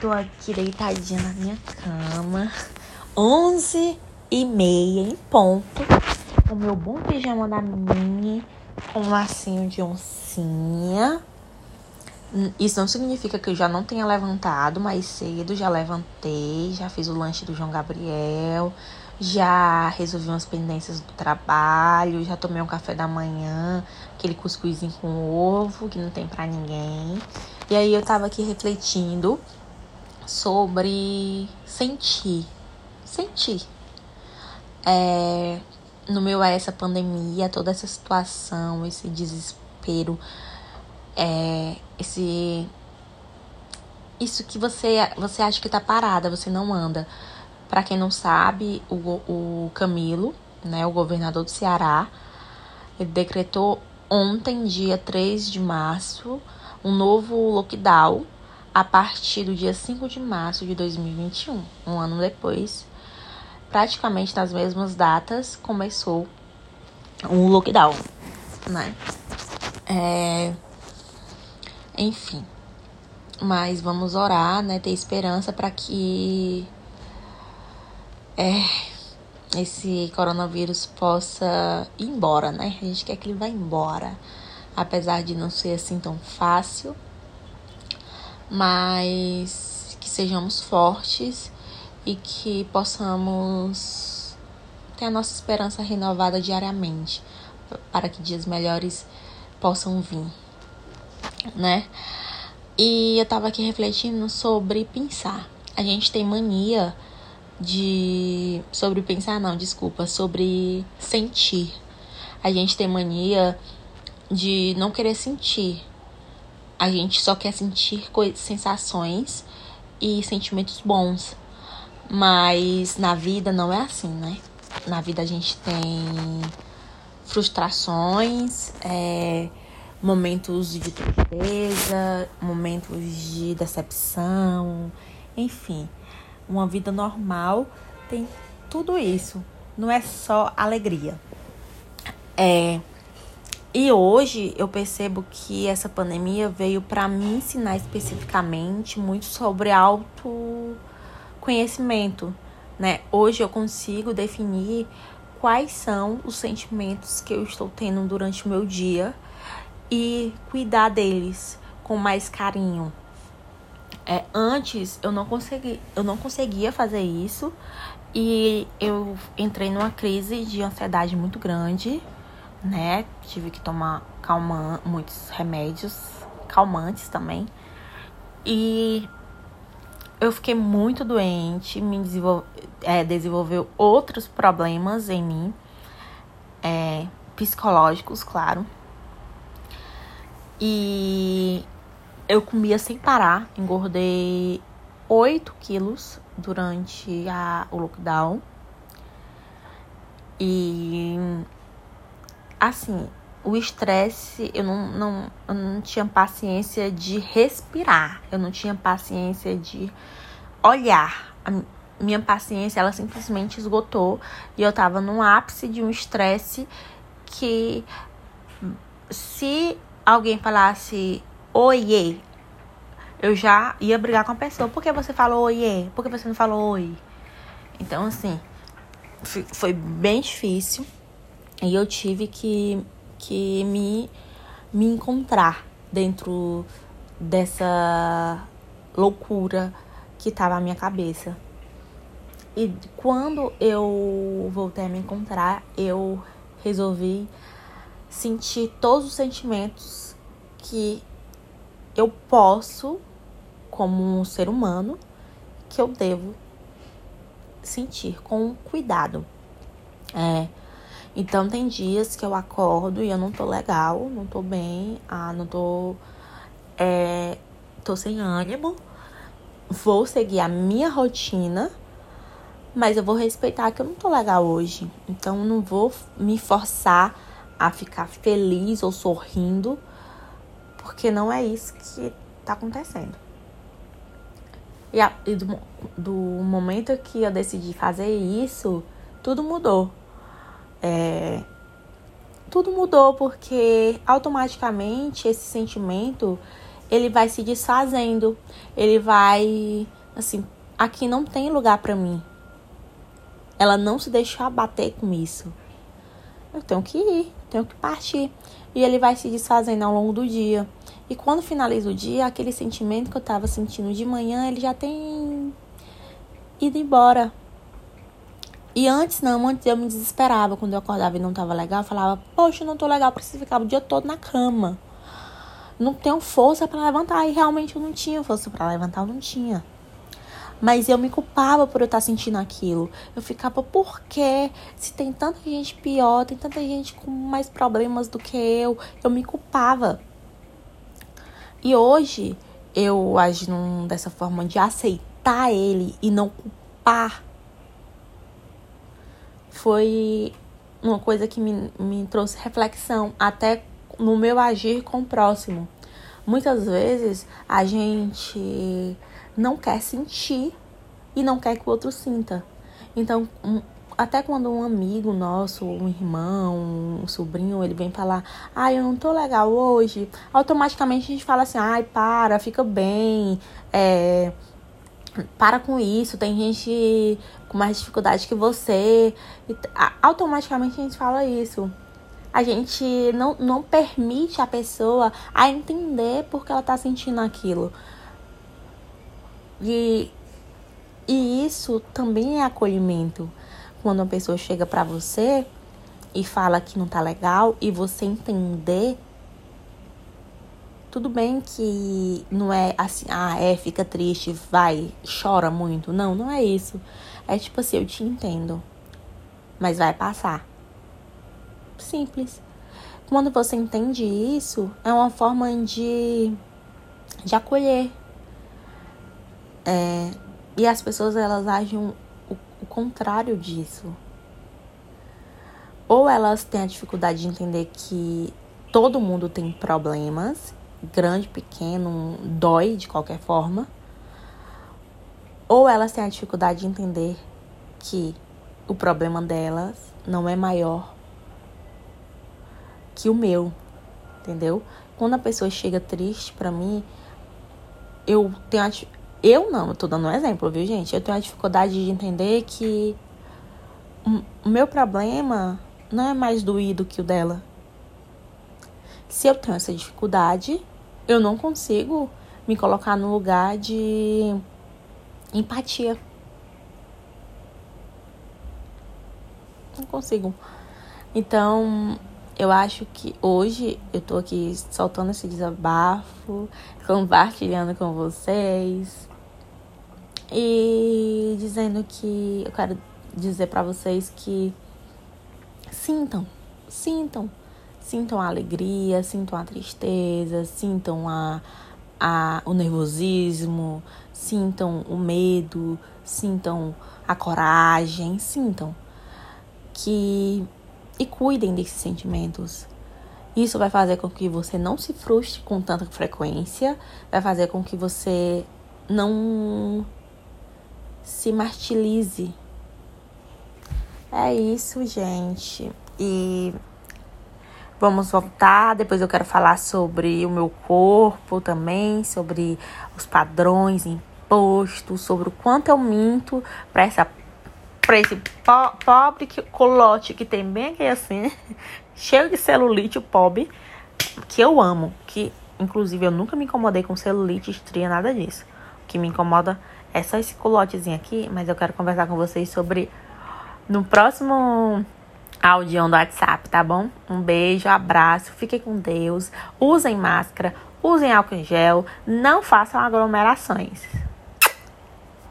tô aqui deitadinha na minha cama. 11 e meia em ponto. O meu bom pijama da Mini. Com um lacinho de oncinha. Isso não significa que eu já não tenha levantado mais cedo. Já levantei, já fiz o lanche do João Gabriel. Já resolvi umas pendências do trabalho. Já tomei um café da manhã. Aquele cuscuzinho com ovo que não tem pra ninguém. E aí eu tava aqui refletindo sobre sentir. Sentir. É, no meu é essa pandemia, toda essa situação, esse desespero, é, esse isso que você você acha que tá parada, você não anda. Para quem não sabe, o, o Camilo, né, o governador do Ceará, ele decretou ontem, dia 3 de março, um novo lockdown a partir do dia 5 de março de 2021, um ano depois, praticamente nas mesmas datas, começou o lockdown, né? É... Enfim, mas vamos orar, né? Ter esperança para que é, esse coronavírus possa ir embora, né? A gente quer que ele vá embora, apesar de não ser assim tão fácil mas que sejamos fortes e que possamos ter a nossa esperança renovada diariamente para que dias melhores possam vir, né? E eu tava aqui refletindo sobre pensar. A gente tem mania de sobre pensar não, desculpa, sobre sentir. A gente tem mania de não querer sentir, a gente só quer sentir sensações e sentimentos bons. Mas na vida não é assim, né? Na vida a gente tem frustrações, é, momentos de tristeza, momentos de decepção, enfim. Uma vida normal tem tudo isso. Não é só alegria. É, e hoje eu percebo que essa pandemia veio para me ensinar especificamente muito sobre autoconhecimento, né? Hoje eu consigo definir quais são os sentimentos que eu estou tendo durante o meu dia e cuidar deles com mais carinho. É, antes eu não consegui, eu não conseguia fazer isso e eu entrei numa crise de ansiedade muito grande né? Tive que tomar calma, muitos remédios calmantes também. E eu fiquei muito doente, me desenvolve, é, desenvolveu outros problemas em mim, é, psicológicos, claro. E eu comia sem parar, engordei 8 quilos durante a, o lockdown. E assim, o estresse, eu não, não, eu não tinha paciência de respirar, eu não tinha paciência de olhar. A minha paciência, ela simplesmente esgotou e eu tava no ápice de um estresse que se alguém falasse oiê, eu já ia brigar com a pessoa. Por que você falou oiê? Por que você não falou oi? Então, assim, foi bem difícil. E eu tive que, que me, me encontrar dentro dessa loucura que estava na minha cabeça. E quando eu voltei a me encontrar, eu resolvi sentir todos os sentimentos que eu posso, como um ser humano, que eu devo sentir com cuidado. É, então tem dias que eu acordo e eu não tô legal, não tô bem, ah, não tô. É, tô sem ânimo. Vou seguir a minha rotina, mas eu vou respeitar que eu não tô legal hoje. Então não vou me forçar a ficar feliz ou sorrindo, porque não é isso que tá acontecendo. E, a, e do, do momento que eu decidi fazer isso, tudo mudou é, tudo mudou porque automaticamente esse sentimento ele vai se desfazendo. Ele vai assim, aqui não tem lugar para mim. Ela não se deixou abater com isso. Eu tenho que ir, tenho que partir. E ele vai se desfazendo ao longo do dia. E quando finaliza o dia, aquele sentimento que eu tava sentindo de manhã, ele já tem ido embora. E antes não, antes eu me desesperava quando eu acordava e não tava legal, eu falava, poxa, não tô legal, preciso ficar o dia todo na cama. Não tenho força para levantar. E realmente eu não tinha força para levantar, eu não tinha. Mas eu me culpava por eu estar sentindo aquilo. Eu ficava, por quê? Se tem tanta gente pior, tem tanta gente com mais problemas do que eu. Eu me culpava. E hoje eu agi dessa forma de aceitar ele e não culpar. Foi uma coisa que me, me trouxe reflexão, até no meu agir com o próximo. Muitas vezes a gente não quer sentir e não quer que o outro sinta. Então, um, até quando um amigo nosso, um irmão, um sobrinho, ele vem falar, ai, ah, eu não tô legal hoje, automaticamente a gente fala assim, ai, para, fica bem, é, para com isso, tem gente com mais dificuldade que você. E, automaticamente a gente fala isso. A gente não, não permite a pessoa a entender porque ela tá sentindo aquilo. E, e isso também é acolhimento. Quando uma pessoa chega para você e fala que não tá legal e você entender tudo bem que não é assim, ah, é, fica triste, vai, chora muito. Não, não é isso. É tipo assim, eu te entendo, mas vai passar. Simples. Quando você entende isso, é uma forma de, de acolher é, e as pessoas elas agem o, o contrário disso. Ou elas têm a dificuldade de entender que todo mundo tem problemas, grande, pequeno, dói de qualquer forma. Ou elas têm a dificuldade de entender que o problema delas não é maior que o meu, entendeu? Quando a pessoa chega triste para mim, eu tenho a, eu não, eu tô dando um exemplo, viu, gente? Eu tenho a dificuldade de entender que o meu problema não é mais doído que o dela. Se eu tenho essa dificuldade, eu não consigo me colocar no lugar de empatia. Não consigo. Então, eu acho que hoje eu tô aqui soltando esse desabafo, compartilhando com vocês e dizendo que eu quero dizer para vocês que sintam, sintam, sintam a alegria, sintam a tristeza, sintam a, a, o nervosismo, sintam o medo, sintam a coragem, sintam que e cuidem desses sentimentos. Isso vai fazer com que você não se frustre com tanta frequência, vai fazer com que você não se martirize. É isso, gente. E vamos voltar. Depois eu quero falar sobre o meu corpo também, sobre os padrões impostos, sobre o quanto eu minto para essa para esse po pobre colote que tem bem aqui assim, cheio de celulite, o pobre, que eu amo, que inclusive eu nunca me incomodei com celulite, estria, nada disso. O que me incomoda é só esse colotezinho aqui, mas eu quero conversar com vocês sobre no próximo áudio do WhatsApp, tá bom? Um beijo, abraço, fiquem com Deus, usem máscara, usem álcool em gel, não façam aglomerações.